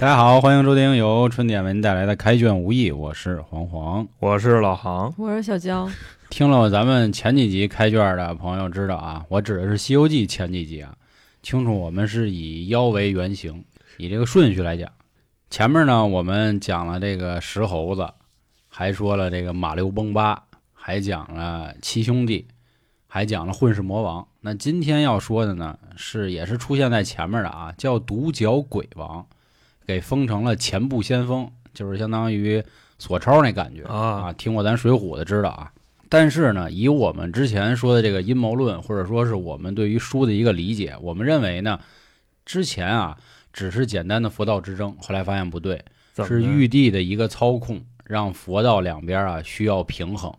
大家好，欢迎收听由春点为您带来的开卷无益，我是黄黄。我是老杭，我是小江，听了咱们前几集开卷的朋友知道啊，我指的是《西游记》前几集啊。清楚，我们是以妖为原型，以这个顺序来讲。前面呢，我们讲了这个石猴子，还说了这个马六崩八，还讲了七兄弟，还讲了混世魔王。那今天要说的呢，是也是出现在前面的啊，叫独角鬼王，给封成了前部先锋，就是相当于索超那感觉啊啊。听过咱水浒的知道啊。但是呢，以我们之前说的这个阴谋论，或者说是我们对于书的一个理解，我们认为呢，之前啊只是简单的佛道之争，后来发现不对，是玉帝的一个操控，让佛道两边啊需要平衡，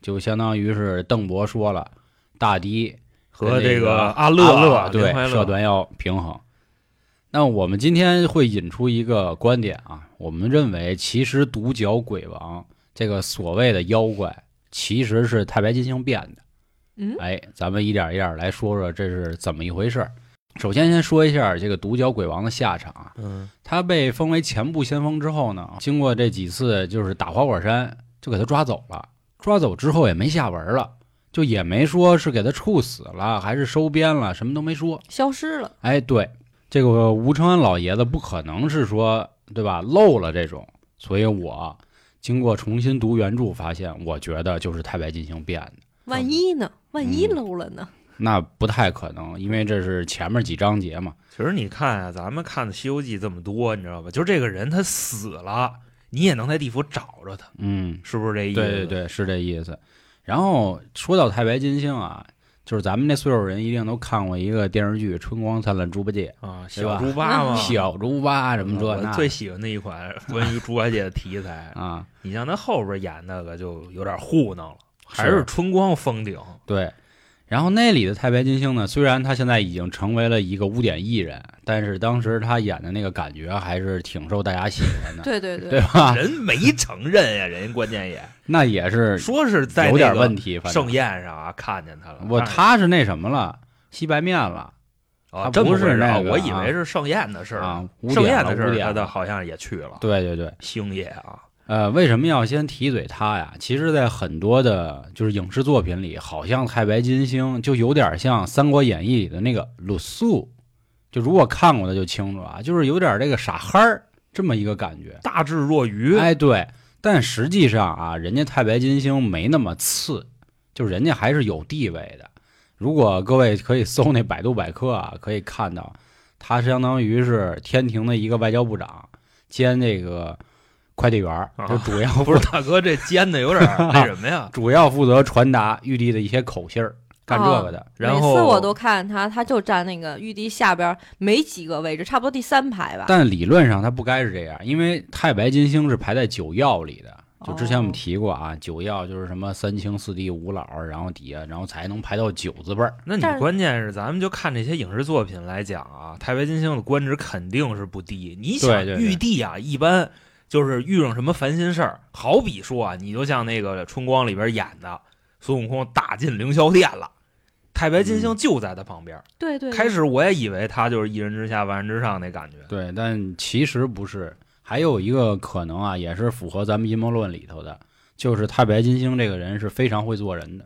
就相当于是邓伯说了，大堤和这这个阿乐阿乐啊对社团要平衡。那我们今天会引出一个观点啊，我们认为其实独角鬼王这个所谓的妖怪，其实是太白金星变的。嗯，哎，咱们一点一点来说说这是怎么一回事儿。首先，先说一下这个独角鬼王的下场啊。嗯他被封为前部先锋之后呢，经过这几次就是打花果山，就给他抓走了。抓走之后也没下文了，就也没说是给他处死了，还是收编了，什么都没说。消失了。哎，对，这个吴承恩老爷子不可能是说对吧漏了这种，所以我经过重新读原著，发现我觉得就是太白金星变的。万一呢？万一嗯漏了呢？那不太可能，因为这是前面几章节嘛。其实你看啊，咱们看的《西游记》这么多，你知道吧？就这个人他死了，你也能在地府找着他，嗯，是不是这意思？对对对，是这意思。然后说到太白金星啊，就是咱们那岁数人一定都看过一个电视剧《春光灿烂猪八戒啊，小猪八嘛，小猪八什么这我那最喜欢的一款关于猪八戒的题材。啊，你像他后边演那个就有点糊弄了，还是是春光封顶。对。然后那里的太白金星呢，虽然他现在已经成为了一个污点艺人，但是当时他演的那个感觉还是挺受大家喜欢的，对对对。对吧？人没承认呀，人家关键也。那也是说是在有点那个问题，反正。盛宴上啊看见他了。我他是那什么了，吸白面了啊，他不是那个我以为是盛宴的事儿。啊，盛宴的事儿，他的好像也去了。对对对，星爷啊，呃，为什么要先提嘴他呀？其实，在很多的就是影视作品里，好像太白金星就有点像《三国演义》里的那个鲁肃，就如果看过的就清楚啊，就是有点这个傻憨儿这么一个感觉。大智若愚。哎，对，但实际上啊，人家太白金星没那么次，就人家还是有地位的。如果各位可以搜那百度百科啊，可以看到，他相当于是天庭的一个外交部长兼这个快递员儿，啊就主要不是大哥，这尖的有点儿 那什么呀？主要负责传达玉帝的一些口信儿，干这个的。然后每次我都看他，他就站那个玉帝下边没几个位置，差不多第三排吧。但理论上他不该是这样，因为太白金星是排在九曜里的。就之前我们哦提过啊，九曜就是什么三清四帝五老，然后底下然后才能排到九字辈儿。那你关键是咱们就看这些影视作品来讲啊，太白金星的官职肯定是不低。你想对对对玉帝啊，一般就是遇上什么烦心事儿，好比说啊，你就像那个春光里边演的孙悟空打进凌霄殿了，太白金星就在他旁边。对对，对开始我也以为他就是一人之下万人之上那感觉。对，但其实不是。还有一个可能啊，也是符合咱们阴谋论里头的，就是太白金星这个人是非常会做人的。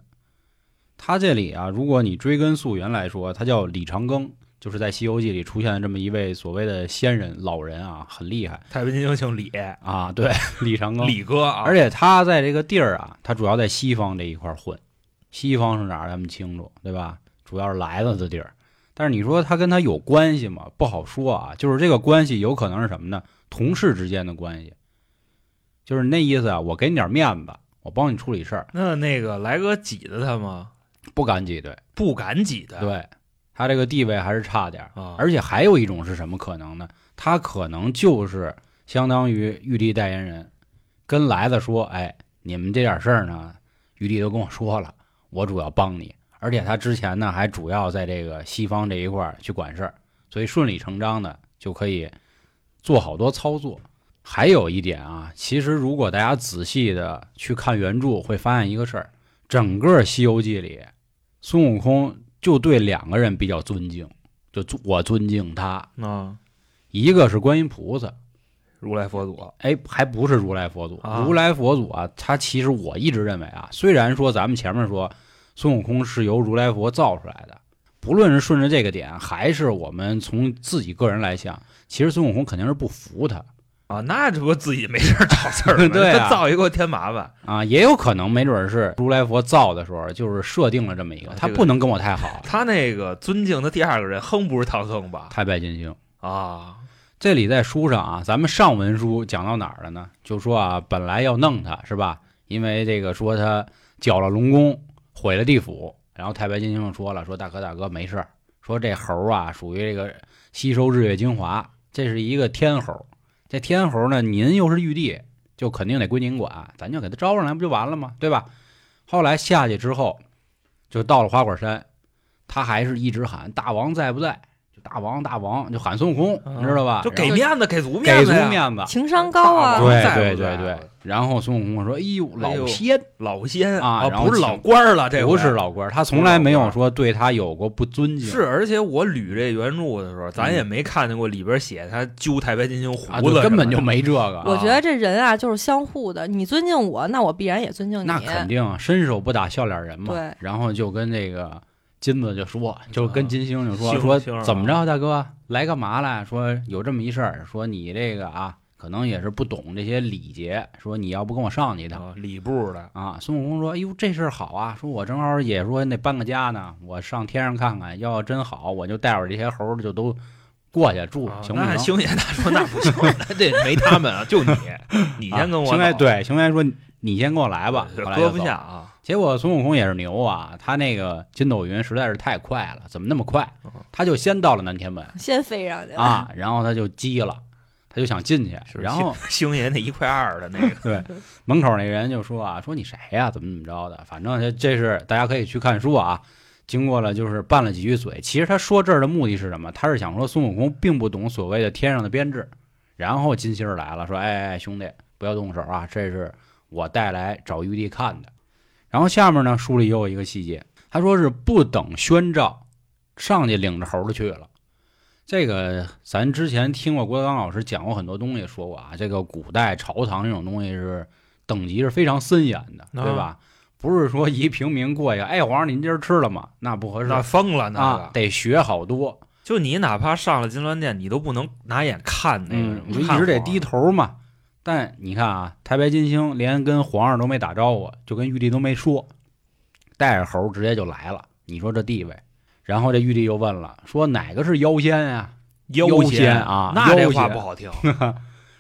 他这里啊，如果你追根溯源来说，他叫李长庚，就是在《西游记》里出现的这么一位所谓的仙人老人啊，很厉害太白金星姓李，啊。对，李长庚。李哥啊，而且他在这个地儿啊，他主要在西方这一块儿混。西方是哪儿，咱们清楚，对吧？主要是来了的地儿。但是你说他跟他有关系吗？不好说啊。就是这个关系有可能是什么呢？同事之间的关系，就是那意思啊。我给你点面子，我帮你处理事儿，那那个来哥挤的他吗？不敢挤兑。不敢挤兑。对他这个地位还是差点而且还有一种是什么可能呢？他可能就是相当于玉帝代言人，跟来子说：“哎，你们这点事儿呢，玉帝都跟我说了，我主要帮你。而且他之前呢，还主要在这个西方这一块儿去管事儿，所以顺理成章的就可以做好多操作。还有一点啊，其实如果大家仔细的去看原著，会发现一个事儿：整个《西游记》里，孙悟空就对两个人比较尊敬，就尊我尊敬他，啊，一个是观音菩萨，如来佛祖。哎，还不是如来佛祖。啊。如来佛祖啊，他其实我一直认为啊，虽然说咱们前面说孙悟空是由如来佛造出来的，不论是顺着这个点，还是我们从自己个人来想，其实孙悟空肯定是不服他啊，那这不自己没事儿找事儿吗？对啊他造一个添麻烦啊，也有可能没准是如来佛造的时候就是设定了这么一个他不能跟我太好，他那个尊敬的第二个人，哼不是唐僧吧？太白金星。啊，这里在书上啊，咱们上文书讲到哪儿了呢？就说啊，本来要弄他是吧？因为这个说他搅了龙宫，毁了地府。然后太白金星说了，说大哥大哥没事儿，说这猴啊属于这个吸收日月精华，这是一个天猴。这天猴呢，您又是玉帝，就肯定得归您管，咱就给他招上来不就完了吗？对吧？后来下去之后，就到了花果山，他还是一直喊大王在不在？就大王大王，就喊孙悟空，你知道吧？就给面子，给足面子呀，面子。情商高啊对对对对，然后孙悟空说：“哎呦，老仙老仙啊不是老官了，这不回是老官，他从来没有说对他有过不尊敬。是，而且我捋这原著的时候，咱也没看见过里边写他揪太白金星啊，胡子，就根本就。没这个。我觉得这人啊就是相互的，你尊敬我，那我必然也尊敬你。那肯定啊伸手不打笑脸人嘛。对然后就跟这个金子就说，就跟金星就说星说怎么着，大哥来干嘛来？说有这么一事儿，说你这个啊，可能也是不懂这些礼节，说你要不跟我上去一趟。啊礼部的啊，孙悟空说：“哎呦，这事儿好啊！说我正好也说那搬个家呢，我上天上看看，要真好，我就带着这些猴儿就都过去住，啊行不行？那星爷他说那不行，那这没他们啊，就你，你先跟我走，啊星爷对，星爷说你先跟我来吧，后来不下。啊。结果孙悟空也是牛啊，他那个筋斗云实在是太快了，怎么那么快嗯？他就先到了南天门先飞上去啊，然后他就急了，他就想进去，然后星爷那一块二的那个，对，门口那人就说啊，说你谁呀、怎么怎么着的？反正这这是大家可以去看书啊。经过了就是拌了几句嘴，其实他说这儿的目的是什么？他是想说孙悟空并不懂所谓的天上的编制。然后金星儿来了，说：“哎哎，兄弟，不要动手啊，这是我带来找玉帝看的。”然后下面呢，书里又有一个细节，他说是不等宣召，上去领着猴儿去了。这个咱之前听过郭德纲老师讲过很多东西，说过啊，这个古代朝堂这种东西是等级是非常森严的，啊对吧？不是说一平民过去，哎，皇上您今儿吃了吗？那不合适那疯了那啊个，。得学好多，就你哪怕上了金銮殿，你都不能拿眼看那嗯个，，你就一直得低头嘛。但你看啊，太白金星连跟皇上都没打招呼，就跟玉帝都没说，带着猴直接就来了。你说这地位？然后这玉帝又问了，说哪个是妖仙啊、妖妖仙仙啊那这话不好听。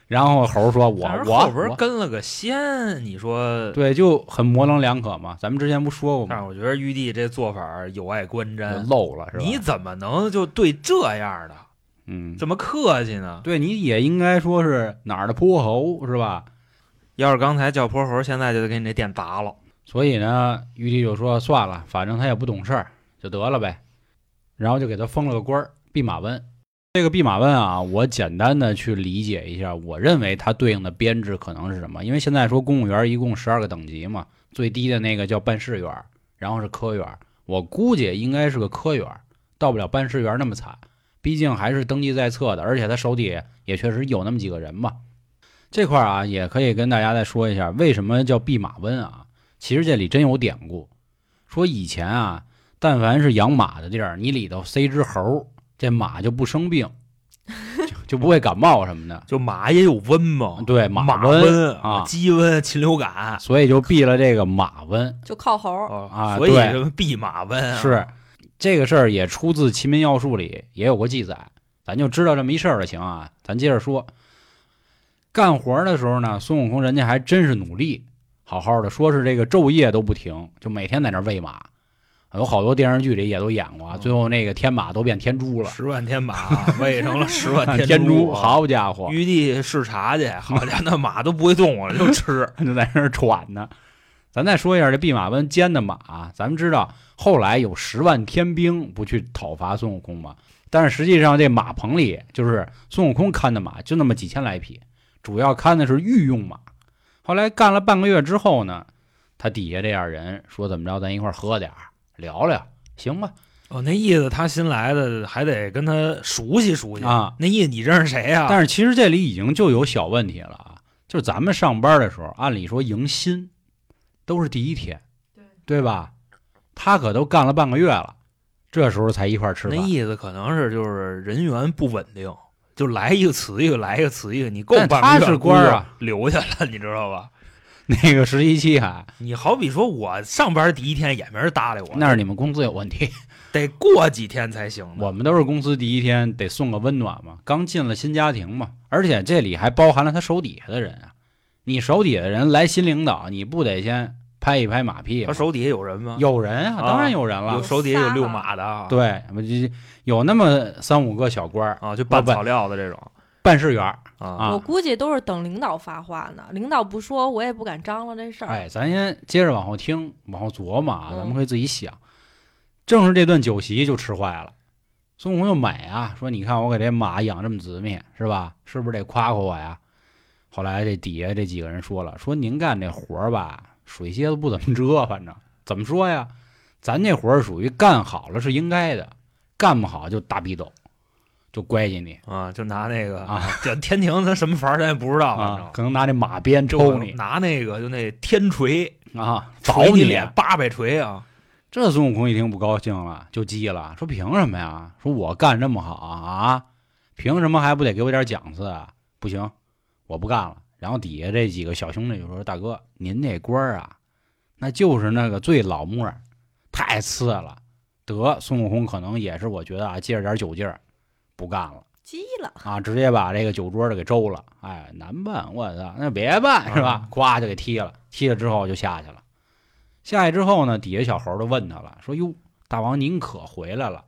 然后猴说：“我我反正后边跟了个仙，你说？对，就很模棱两可嘛。咱们之前不说过吗？但是我觉得玉帝这做法有碍观瞻，漏了是吧？你怎么能就对这样的嗯，这么客气呢？对你也应该说是哪儿的泼猴是吧？要是刚才叫泼猴，现在就得给你这店砸了。所以呢，玉帝就说算了，反正他也不懂事儿，就得了呗。然后就给他封了个官儿，弼马温。这个弼马温啊，我简单的去理解一下，我认为它对应的编制可能是什么？因为现在说公务员一共十二个等级嘛，最低的那个叫办事员，然后是科员，我估计应该是个科员，到不了办事员那么惨，毕竟还是登记在册的，而且他手底下也确实有那么几个人嘛。这块儿啊，也可以跟大家再说一下，为什么叫弼马温啊？其实这里真有典故，说以前啊，但凡是养马的地儿，你里头塞只猴，这马就不生病，就就不会感冒什么的。就马也有瘟嘛，对，马瘟啊，啊，鸡瘟、禽流感所以就避了这个马瘟。就靠猴儿。哦啊所以对什么弼马温啊是这个事儿也出自《齐民要术》里也有过记载，咱就知道这么一事儿就行啊。咱接着说，干活的时候呢，孙悟空人家还真是努力，好好的，说是这个昼夜都不停，就每天在那儿喂马。有好多电视剧里也都演过，嗯最后那个天马都变天猪了，十万天马喂成了十万 天猪，啊好家伙，玉帝视察去，好家伙，那马都不会动了，就吃。就在那儿喘呢。咱再说一下这弼马温监的马，咱们知道后来有十万天兵不去讨伐孙悟空吗？但是实际上这马棚里就是孙悟空看的马就那么几千来匹，主要看的是御用马。后来干了半个月之后呢，他底下这样人说怎么着，咱一块儿喝点儿聊聊，行吧？哦，那意思他新来的还得跟他熟悉熟悉啊。那意思你认识谁呀、但是其实这里已经就有小问题了啊，就是咱们上班的时候，按理说迎新都是第一天，对对吧？他可都干了半个月了，这时候才一块儿吃饭。那意思可能是就是人员不稳定，就来一个辞一个，来一个辞一个，你够但半个月他是官啊，留下了，你知道吧？那个实习期还你好比说我上班第一天也没人搭理我，那是你们工资有问题，得过几天才行。我们都是公司第一天得送个温暖嘛，刚进了新家庭嘛，而且这里还包含了他手底下的人啊。你手底下的人来新领导，你不得先拍一拍马屁吗？他手底下有人吗？有人啊，啊当然有人了。有手底下有遛马的啊，对，我就有那么三五个小官儿，啊，就拌不草料的这种办事员儿。啊啊我估计都是等领导发话呢，领导不说，我也不敢张罗这事儿。哎，咱先接着往后听，往后琢磨啊，嗯咱们可以自己想。正是这顿酒席就吃坏了，孙悟空就美啊，说你看我给这马养这么紫密，是吧？是不是得夸夸我呀？后来这底下这几个人说了，说您干这活儿吧，水蝎子不怎么遮，反正怎么说呀？咱这活儿属于干好了是应该的，干不好就大逼斗，就乖起你啊，就拿那个啊，这天庭他什么法儿咱也不知道，反啊，正可能拿那马鞭抽你拿那个就那天锤啊，捶凿你你脸，八百锤啊！这孙悟空一听不高兴了，就急了，说凭什么呀？说我干这么好啊，凭什么还不得给我点奖赐啊？不行，我不干了。然后底下这几个小兄弟就说：“大哥，您那官儿啊，那就是那个最老木儿，太次了。”得，孙悟空可能也是我觉得啊，借着点酒劲儿，不干了急了，啊，直接把这个酒桌的给周了。哎，难办，我操，那别办是吧？咵就给踢了，踢了之后就下去了。下去之后呢，底下小猴儿就问他了，说：“哟，大王您可回来了？”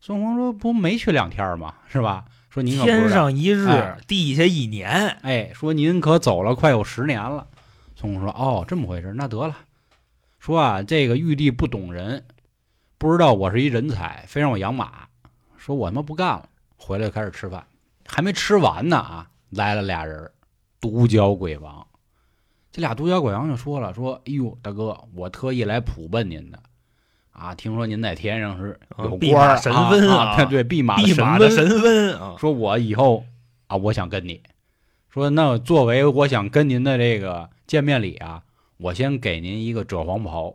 孙悟空说：“不没去两天吗？是吧？”说您可不知道天上一日哎，地下一年，哎，说您可走了快有十年了。孙悟空说：“哦，这么回事，那得了。说啊，这个玉帝不懂人，不知道我是一人才，非让我养马。说我他妈不干了，回来就开始吃饭，还没吃完呢啊，来了俩人，独角鬼王。这俩独角鬼王就说了，说：哎呦，大哥，我特意来普奔您的。”啊，听说您在天上是有官神分啊，啊对，弼马弼马分的神分啊！说我以后啊，我想跟你说，那作为我想跟您的这个见面礼啊，我先给您一个赭黄袍，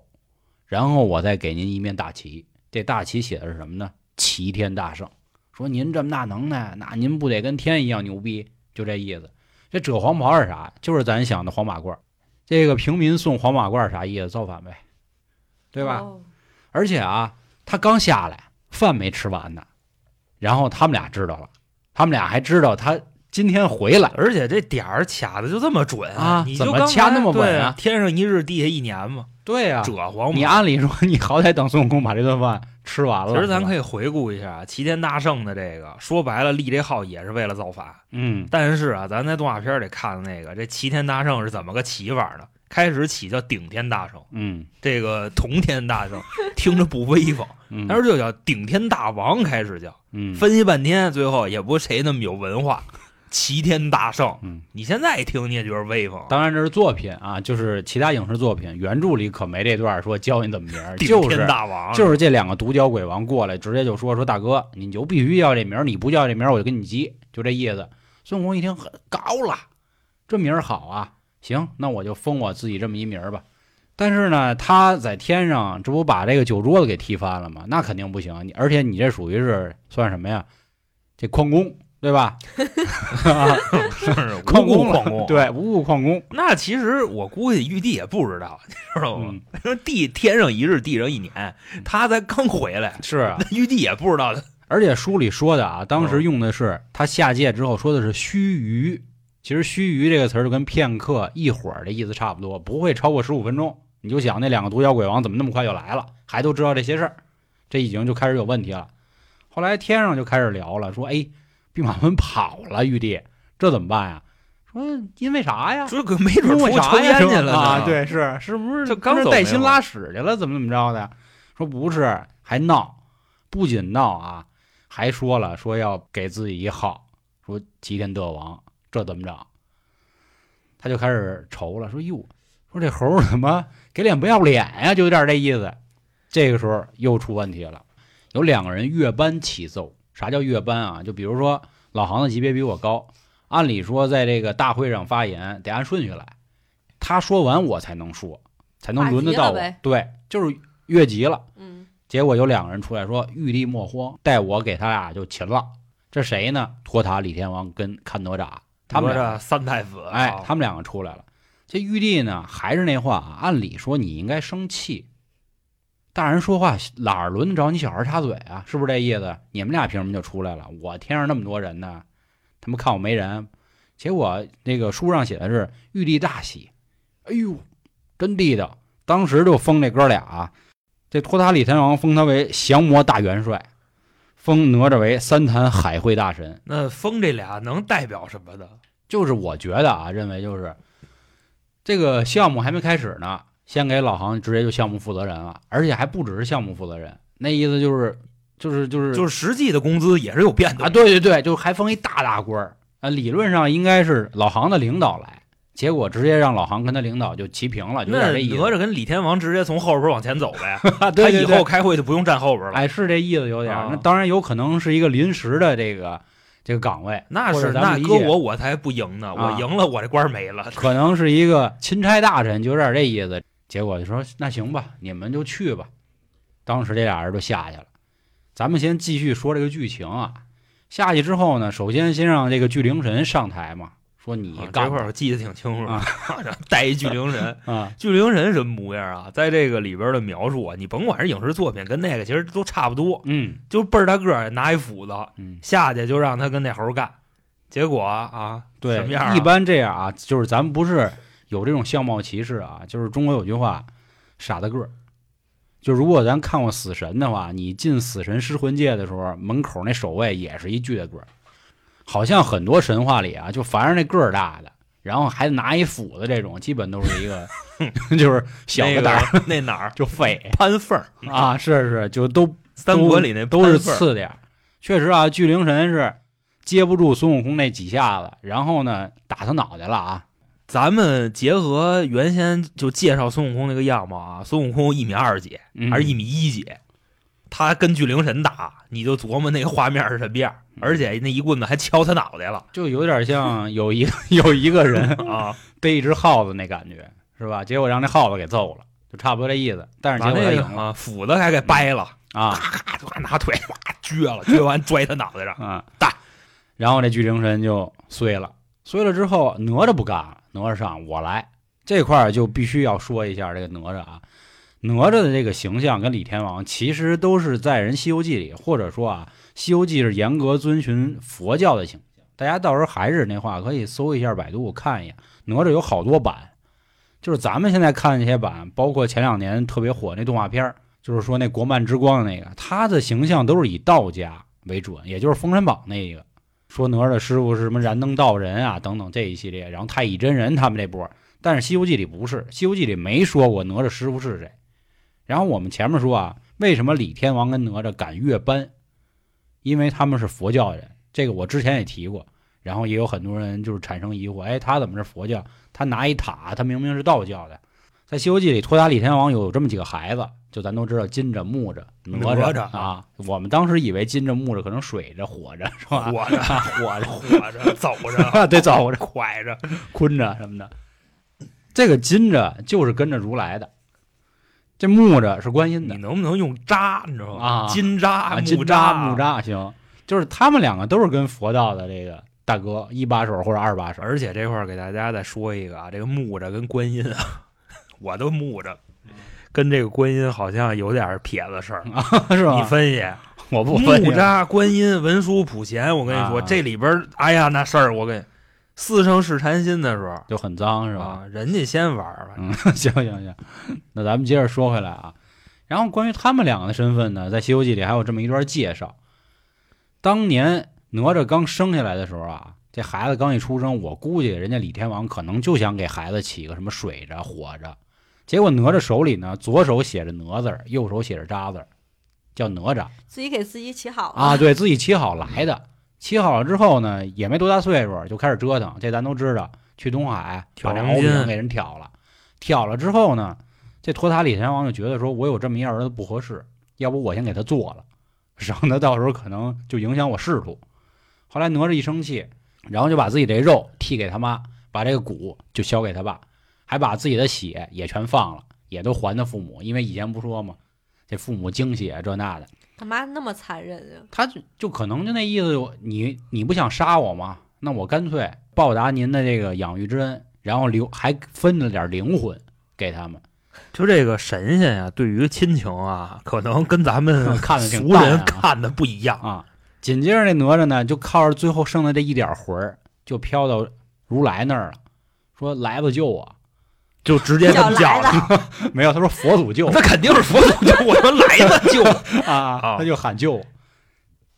然后我再给您一面大旗。这大旗写的是什么呢？齐天大圣。说您这么大能耐，那您不得跟天一样牛逼？就这意思。这赭黄袍是啥？就是咱想的黄马褂。这个平民送黄马褂啥意思？造反呗，对吧？哦而且啊，他刚下来，饭没吃完呢，然后他们俩知道了，他们俩还知道他今天回来而且这点儿卡的就这么准啊怎么掐那么稳啊天上一日，地下一年嘛，对呀、你。按理说，你好歹等孙悟空把这顿饭吃完了。其实咱可以，回顾一下齐天大圣的这个，说白了立这号也是为了造反。嗯但是啊，咱在动画片里看的那个，这齐天大圣是怎么个起法呢？开始起叫顶天大圣，嗯这个同天大圣 听着不威风，嗯，但是就叫顶天大王，开始叫。嗯分析半天，最后也不谁那么有文化，齐天大圣。嗯，你现在一听你也觉得威风，当然这是作品啊，就是其他影视作品，原著里可没这段说教你怎么名儿，就是天大王就是这两个独角鬼王过来，直接就说说大哥，你就必须要这名儿，你不叫这名儿我就跟你急，就这意思。孙悟空一听，很高了，这名儿好啊，行，那我就封我自己这么一名儿吧。但是呢，他在天上，这不把这个酒桌子给踢翻了吗？那肯定不行。你而且你这属于是算什么呀？这矿工对吧？是矿工矿工。，对，无故旷工。那其实我估计玉帝也不知道，你知道吗地天上一日，地上一年，他才刚回来，是啊。玉帝也不知道他而且书里说的啊，当嗯时用的是他下界之后说的是须臾，其实须臾这个词儿就跟片刻、一会儿的意思差不多，不会超过十五分钟。你就想那两个独角鬼王怎么那么快就来了，还都知道这些事儿，这已经就开始有问题了。后来天上就开始聊了，说：“哎，弼马温跑了，玉帝，这怎么办呀？”说：“因为啥呀？这可没准出去抽？烟去了呢啊？，对，是是不是 这刚带薪拉屎去了？怎么怎么着的？说不是，还闹，不仅闹啊，还说了说要给自己一号，说齐天得王，这怎么着？他就开始愁了，说哟，说这猴儿怎么给脸不要脸呀？就有点这意思。这个时候又出问题了，有两个人越班起奏。啥叫越班啊？就比如说老行的级别比我高，按理说在这个大会上发言得按顺序来，他说完我才能说，才能轮得到我。对，就是越级了。嗯，结果有两个人出来说：“玉帝莫慌，待我给他俩就擒了。”这谁呢？托塔李天王跟看哪吒，他们哪俩三太子，哎啊，他们两个出来了。这玉帝呢，还是那话啊，按理说你应该生气，大人说话哪儿轮得着你小孩插嘴啊？是不是这意思？你们俩凭什么就出来了？我天上那么多人呢，他们看我没人。结果那个书上写的是玉帝大喜，哎呦，真地道！当时就封这哥俩啊，这托塔李天王封他为降魔大元帅，封哪吒为三坛海会大神。那封这俩能代表什么的？就是我觉得啊，认为就是这个项目还没开始呢，先给老杭直接就项目负责人了，而且还不只是项目负责人，那意思就是就是就是就是实际的工资也是有变动啊，对对对，就是还封一大大官儿啊，理论上应该是老杭的领导来，结果直接让老杭跟他领导就齐平了，就有那点这意思。哪吒跟李天王直接从后边往前走呗，啊，对对对他以后开会就不用站后边了。哎是这意思有点那当然有可能是一个临时的这个这个岗位，那是那搁我我才不赢呢，啊我赢了我这官儿没了。可能是一个钦差大臣，就有点这意思。结果就说那行吧，你们就去吧。当时这俩人就下去了。咱们先继续说这个剧情啊。下去之后呢，首先先让这个巨灵神上台嘛，说你啊干吧这块儿我记得挺清楚啊，带一巨灵神。啊，巨灵神什么模样啊？在这个里边的描述啊，你甭管是影视作品跟那个其实都差不多，嗯就倍儿大个儿，拿一斧子嗯，下去就让他跟那猴干，结果啊，对什么样啊一般这样啊，就是咱们不是有这种相貌歧视啊，就是中国有句话，傻大个儿。就如果咱看过《死神》的话，你进死神失魂界的时候，门口那守卫也是一巨大个儿，好像很多神话里啊，就凡是那个儿大的，然后还拿一斧子这种，基本都是一个 就是小那个胆儿个那哪儿 就废潘凤儿，啊，是是，就都 三国里那都是次点儿。确实啊，巨灵神是接不住孙悟空那几下子，然后呢打他脑袋了啊。咱们结合原先就介绍孙悟空那个样貌啊，孙悟空一米二几嗯还是一米一几，他跟巨灵神打，你就琢磨那个画面是什么样，嗯而且那一棍子还敲他脑袋了就有点像有一个 有一个人啊！背一只耗子那感觉，是吧？结果让那耗子给揍了，就差不多这意思。但是结果他赢了啊斧子还给掰了，啊咔就拿腿哇撅了，撅完拽他脑袋上。啊大，然后那巨灵神就碎了，碎了之后哪吒不干了，哪吒上我来。这块儿就必须要说一下这个哪吒啊，哪吒的这个形象跟李天王其实都是在人《西游记》里，或者说啊，《西游记》是严格遵循佛教的形象。大家到时候还是那话，可以搜一下百度看一眼，哪吒有好多版，就是咱们现在看那些版，包括前两年特别火那动画片儿，就是说那国漫之光的那个，他的形象都是以道家为准，也就是《封神榜》那一个，说哪吒的师傅是什么燃灯道人啊等等这一系列，然后太乙真人他们这波，但是《西游记》里不是，《西游记》里没说过哪吒师傅是谁。然后我们前面说啊，为什么李天王跟哪吒敢越班？因为他们是佛教人，这个我之前也提过。然后也有很多人就是产生疑惑，哎，他怎么是佛教？他拿一塔，他明明是道教的。在《西游记》里，托塔李天王有这么几个孩子，就咱都知道金着、木着、哪哪吒吒啊。我们当时以为金着、木着可能水着、火着是吧？火着，啊，火着、火着，走着，啊，对，走着、拐着，坤着什么的。这个金着就是跟着如来的，这木着是观音的你能不能用扎？你知道吗？啊金扎、啊，木金扎、木扎行，就是他们两个都是跟佛道的这个大哥一把手或者二把手。而且这块儿给大家再说一个啊，这个木着跟观音啊，我都木着，跟这个观音好像有点撇子事儿啊。是吧？你分析，我不分析木扎、观音、文殊、普贤，我跟你说，啊这里边儿，哎呀，那事儿，我跟你，四圣试禅心的时候，就很脏是吧？啊，人家先玩儿吧，嗯，行行行，那咱们接着说回来啊。然后关于他们两个的身份呢，在《西游记》里还有这么一段介绍。当年哪吒刚生下来的时候啊，这孩子刚一出生，我估计人家李天王可能就想给孩子起个什么水着、火着，结果哪吒手里呢，左手写着哪字儿，右手写着扎字儿，叫哪吒自己给自己起好了啊，对自己起好来的。起好了之后呢，也没多大岁数，就开始折腾。这咱都知道，去东海把这敖丙给人挑了，挑了之后呢，这托塔李天王就觉得说，我有这么一儿子不合适，要不我先给他做了。省得到时候可能就影响我仕途。后来哪吒一生气，然后就把自己这肉剃给他妈，把这个骨就削给他爸，还把自己的血也全放了，也都还他父母，因为以前不说嘛，这父母精血这那的，他妈那么残忍啊！他就就可能就那意思，你你不想杀我吗？那我干脆报答您的这个养育之恩，然后留还分了点灵魂给他们。就这个神仙呀、对于亲情啊，可能跟咱们 看的挺俗人看的不一样。啊。紧接着那哪吒呢，就靠着最后剩的这一点魂儿，就飘到如来那儿了，说：“来吧，救我就直接这么叫的了，！” 没有，他说佛祖救我那肯定是佛祖救我 说来吧救我。啊，啊他就喊救我。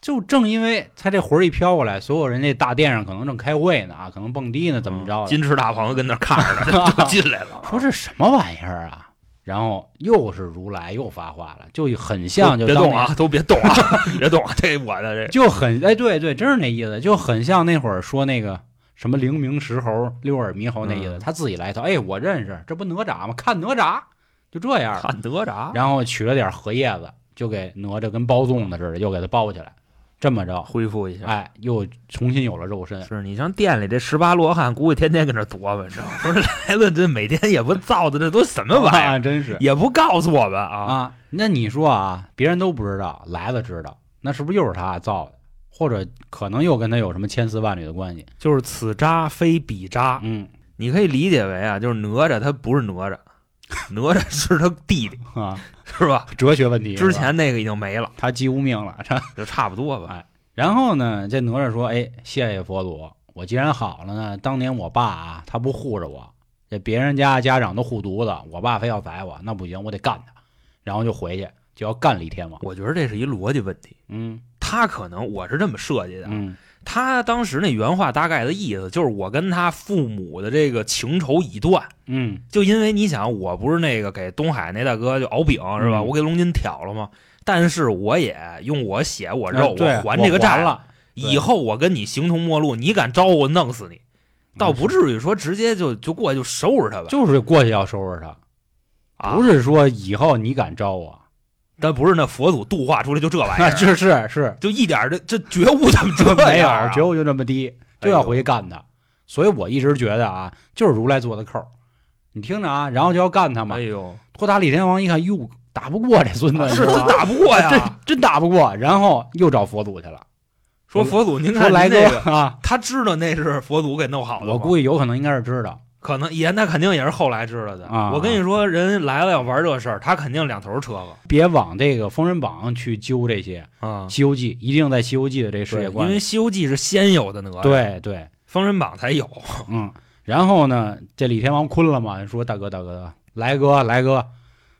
就正因为他这魂儿一飘过来，所有人这大殿上可能正开会呢啊，可能蹦迪呢，怎么着的？金翅大鹏跟那儿看着呢，就进来了。说这什么玩意儿啊？然后又是如来又发话了，就很像就别动啊，都别动啊，别动啊！这我的这就很哎，对对，真是那意思，就很像那会儿说那个什么灵明石猴、六耳猕猴那意思，嗯他自己来一套。哎，我认识，这不哪吒吗？看哪吒，就这样。看哪吒，然后取了点荷叶子，就给哪吒跟包粽子似的，又给他包起来，这么着，恢复一下。哎，又重新有了肉身。是你像店里这十八罗汉，估计天天跟这琢磨，你知道吗？来了，这每天也不造的，这都什么玩意儿，啊，真是也不告诉我们啊。啊。那你说啊，别人都不知道，来了知道，那是不是又是他造的？或者可能又跟他有什么千丝万缕的关系？就是此渣非彼渣，嗯你可以理解为啊，就是哪吒他不是哪吒，哪吒是他弟弟，啊，是吧？哲学问题。之是吧前那个已经没了，他姬无命了，这 就差不多吧。哎然后呢，这哪吒说：“哎，谢谢佛祖，我既然好了呢，当年我爸啊，他不护着我，这别人家家长都护犊子，我爸非要宰我，那不行，我得干他。然后就回去就要干李天王。我觉得这是一逻辑问题，嗯他可能我是这么设计的，嗯他当时那原话大概的意思就是我跟他父母的这个情仇已断，嗯就因为你想，我不是那个给东海那大哥就熬饼是吧？嗯我给龙筋挑了吗？但是我也用我血我肉啊我还这个债了。以后我跟你形同陌路，你敢招我弄死你，倒嗯不至于说直接就就过去就收拾他吧。就是过去要收拾他，啊不，是说以后你敢招我，但不是那佛祖度化出来就这玩意啊，儿，是是是，就一点儿这这觉悟怎么这 没有啊觉悟就这么低，就要回去干他。所以我一直觉得啊，就是如来做的扣儿。你听着啊，然后就要干他嘛哎。呦，托塔李天王一看，哟，打不过这孙子，是吧真打不过呀！真真打不过，然后又找佛祖去了，说佛祖，您说看来哥您那个，啊，他知道那是佛祖给弄好的，我估计有可能应该是知道，可能也那肯定也是后来知道的啊我跟你说，人来了要玩这事儿，他肯定两头车个别往这个封神榜去揪这些，啊《西游记》一定在《西游记》的这个世，界观。因为《西游记》是先有的哪吒，，对对，封神榜才有。嗯，然后呢，这李天王困了嘛，说大哥大哥，来哥来哥，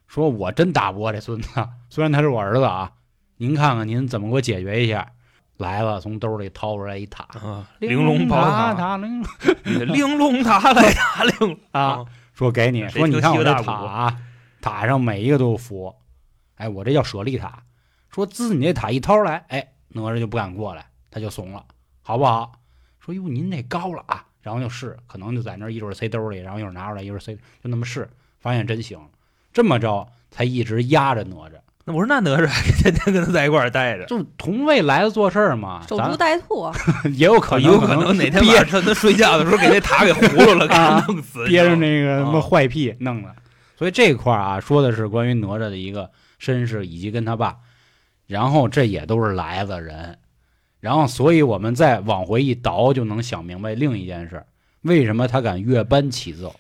说我真打不过这孙子，虽然他是我儿子啊，您看看您怎么给我解决一下。来了，从兜里掏出来一塔，啊，玲珑宝塔，玲玲珑塔。来塔玲啊，说给你，说你看我这塔啊，塔上每一个都有佛，哎，我这叫舍利塔。说自你这塔一掏来，哎，哪吒就不敢过来，他就怂了，好不好？说哟，您这高了啊，然后就试，可能就在那儿一会儿塞兜里，然后一会儿拿出来，一会儿塞，就那么试，发现真行，这么着才一直压着哪吒，那我说那哪吒还天天跟他在一块儿待着，就同为来子做事儿嘛，守株待兔，啊 也有可能，有可能哪天晚上趁他睡觉的时候给那塔给葫芦了，给啊他弄死，憋着那个什么啊坏屁弄的。所以这块儿啊，说的是关于哪吒的一个身世以及跟他爸，然后这也都是来子人，然后所以我们再往回一倒，就能想明白另一件事：为什么他敢越班起奏？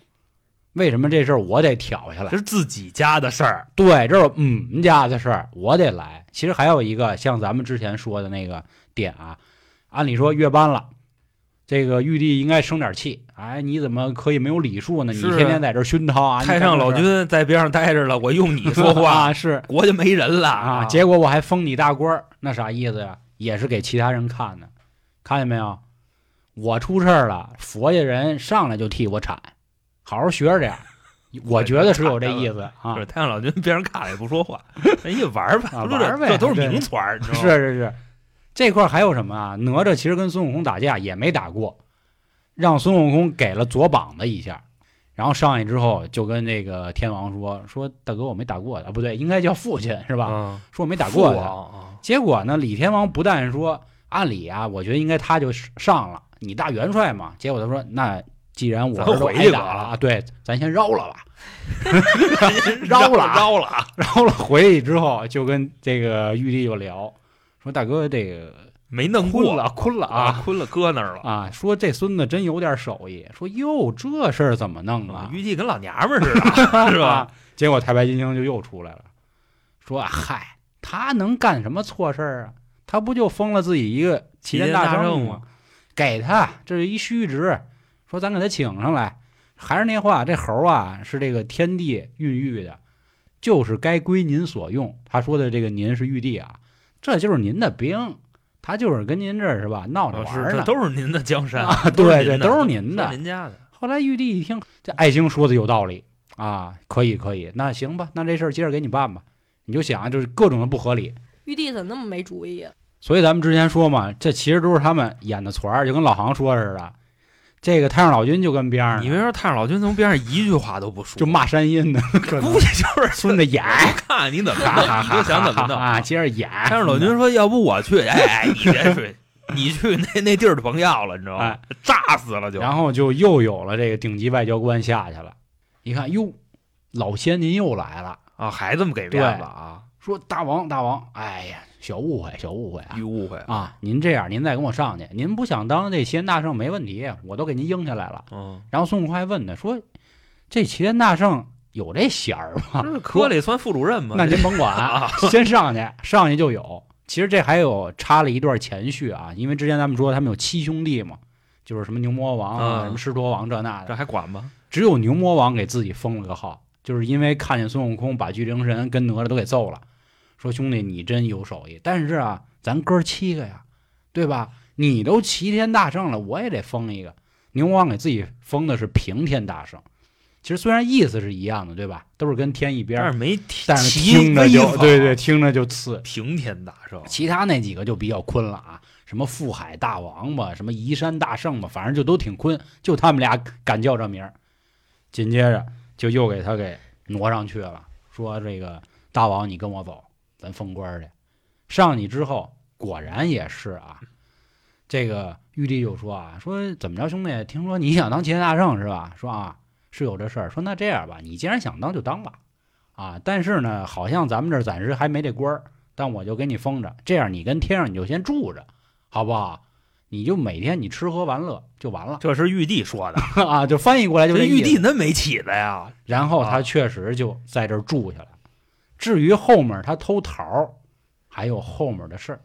为什么这事儿我得挑下来这？是自己家的事儿，对，这是我们家的事儿，我得来。其实还有一个像咱们之前说的那个点啊，按理说月班了，这个玉帝应该生点气。哎，你怎么可以没有礼数呢？你天天在这熏陶啊！太上老君在边上待着了，我用你说话，啊，是国家没人了啊，结果我还封你大官儿，那啥意思呀？也是给其他人看的，看见没有？我出事儿了，佛家人上来就替我铲，好好学着点。我觉得是有这意思啊 是，太上老君别人看了也不说话，人家玩儿吧，啊玩儿呗这都是名传儿，你知道是吗？是是，这块儿还有什么啊？哪吒其实跟孙悟空打架也没打过，让孙悟空给了左膀子一下，然后上去之后就跟那个天王说说大哥我没打过他，啊不对，应该叫父亲是吧？啊，说我没打过他，啊，结果呢，李天王不但说，按理啊，我觉得应该他就上了，你大元帅嘛。结果他说，那既然我回去吧挨打了啊，对，咱先饶了吧。饶了啊饶了啊！饶了，回去之后就跟这个玉帝就聊，说大哥这个没弄过困了困了啊，啊坤了搁那儿了。啊，说这孙子真有点手艺，说哟这事儿怎么弄啊？玉帝跟老娘们儿似的，是吧？啊？结果太白金星就又出来了，说嗨，他能干什么错事儿啊？他不就封了自己一个齐天大圣吗？给他，这是一虚职，说咱给他请上来。还是那话，这猴啊是这个天地孕育的，就是该归您所用。他说的这个您是玉帝啊，这就是您的兵，他就是跟您这儿是吧闹着哦是这玩儿呢。都是您的江山啊对对都都是您您的是您家的。后来玉帝一听，这爱卿说的有道理啊，可以可以，那行吧，那这事儿接着给你办吧。你就想，就是各种的不合理。玉帝怎么那么没主意啊？所以咱们之前说嘛，这其实都是他们演的团儿，就跟老航说似的。这个太上老君就跟边上，你别说太上老君从边上一句话都不说，就骂山阴的，估计就是 孙子演，我看你怎么就想怎么弄啊，接着演。太上老君说：“要不我去？哎，你别去，你去那那地儿就甭要了，你知道吗哎？炸死了就。然后就又有了这个顶级外交官下去了。一看，哟，老仙您又来了，啊，还这么给面子啊？说大王大王，哎呀，小误会小误会啊一误会，啊！您这样，您再跟我上去，您不想当这齐天大圣没问题，我都给您应下来了。嗯，然后孙悟空还问他说：“这齐天大圣有这弦儿吗？”这科里算副主任吗？那您甭管啊，先上去，上去就有。其实这还有插了一段前序啊，因为之前咱们说他们有七兄弟嘛，就是什么牛魔王啊、嗯什么狮驼王这那的这，还管吗？只有牛魔王给自己封了个号，就是因为看见孙悟空把巨灵神跟哪吒都给揍了，说兄弟你真有手艺，但是啊，咱哥七个呀，对吧？你都齐天大圣了，我也得封一个。牛魔王给自己封的是平天大圣，其实虽然意思是一样的，对吧？都是跟天一边儿，但是没提但是听着就对对，听着就次。平天大圣其他那几个就比较坤了啊，什么富海大王吧，什么移山大圣吧，反正就都挺坤，就他们俩敢叫这名儿。紧接着就又给他给挪上去了，说这个大王你跟我走，咱封官儿去。上去之后，果然也是啊，这个玉帝就说啊，说怎么着兄弟，听说你想当齐天大圣是吧？说啊是有这事儿，说那这样吧，你既然想当就当吧，啊，但是呢，好像咱们这儿暂时还没这官儿。但我就给你封着，这样你跟天上你就先住着，好不好？你就每天你吃喝玩乐就完了这是玉帝说的，啊，就翻译过来就这玉帝那没起子呀。然后他啊确实就在这儿住下了。至于后面他偷桃儿，还有后面的事儿。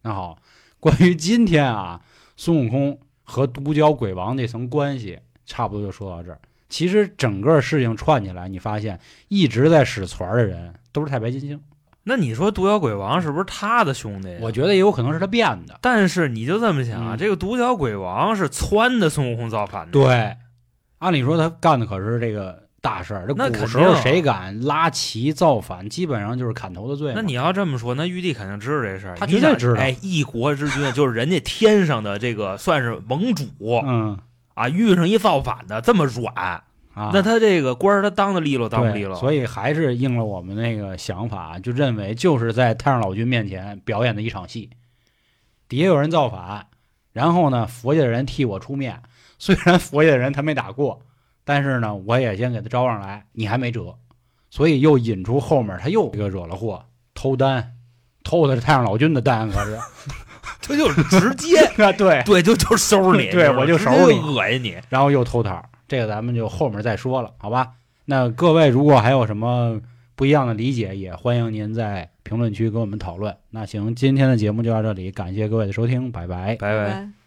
那好，关于今天啊，孙悟空和独角鬼王这层关系，差不多就说到这儿。其实整个事情串起来，你发现一直在使团的人都是太白金星。那你说独角鬼王是不是他的兄弟呀？我觉得也有可能是他变的。但是你就这么想啊，嗯这个独角鬼王是撺的孙悟空造反的。对，按理说他干的可是这个大事儿。这古时候谁敢拉旗造反，基本上就是砍头的罪。那你要这么说，那玉帝肯定知道这事儿。他绝对知道哎，一国之君就是人家天上的这个算是盟主嗯啊，遇上一造反的这么软，啊，那他这个官儿他当的利落当不利，落？所以还是应了我们那个想法，就认为就是在太上老君面前表演的一场戏。底下有人造反，然后呢，佛家的人替我出面。虽然佛家的人他没打过，但是呢，我也先给他招上来，你还没辙，所以又引出后面他又这个惹了祸，偷单，偷的是太上老君的丹，可是 他就直接 啊，对，对，就就收拾你，对我就收拾你恶心你。然后又偷桃儿，这个咱们就后面再说了，好吧？那各位如果还有什么不一样的理解，也欢迎您在评论区跟我们讨论。那行，今天的节目就到这里，感谢各位的收听，拜拜。拜拜。拜。